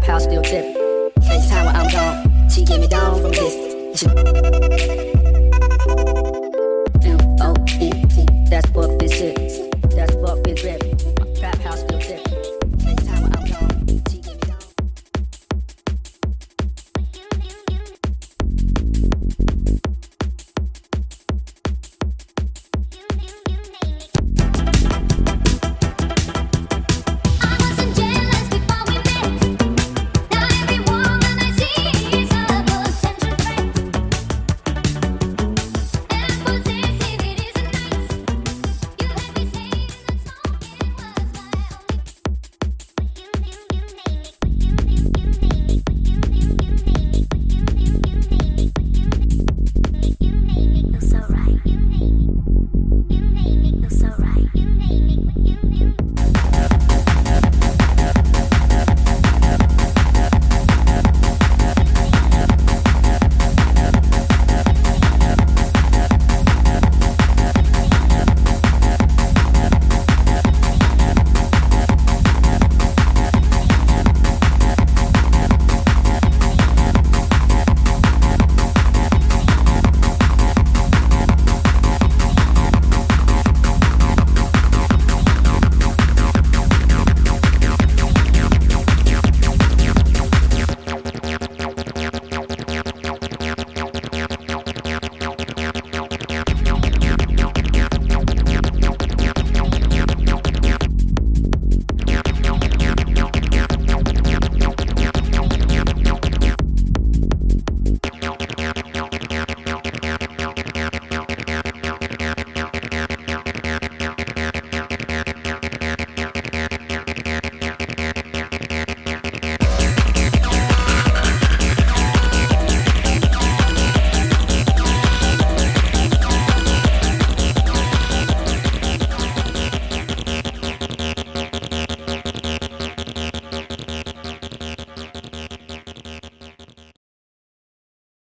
pal still tipping. FaceTime when I'm gone. She get me down from this.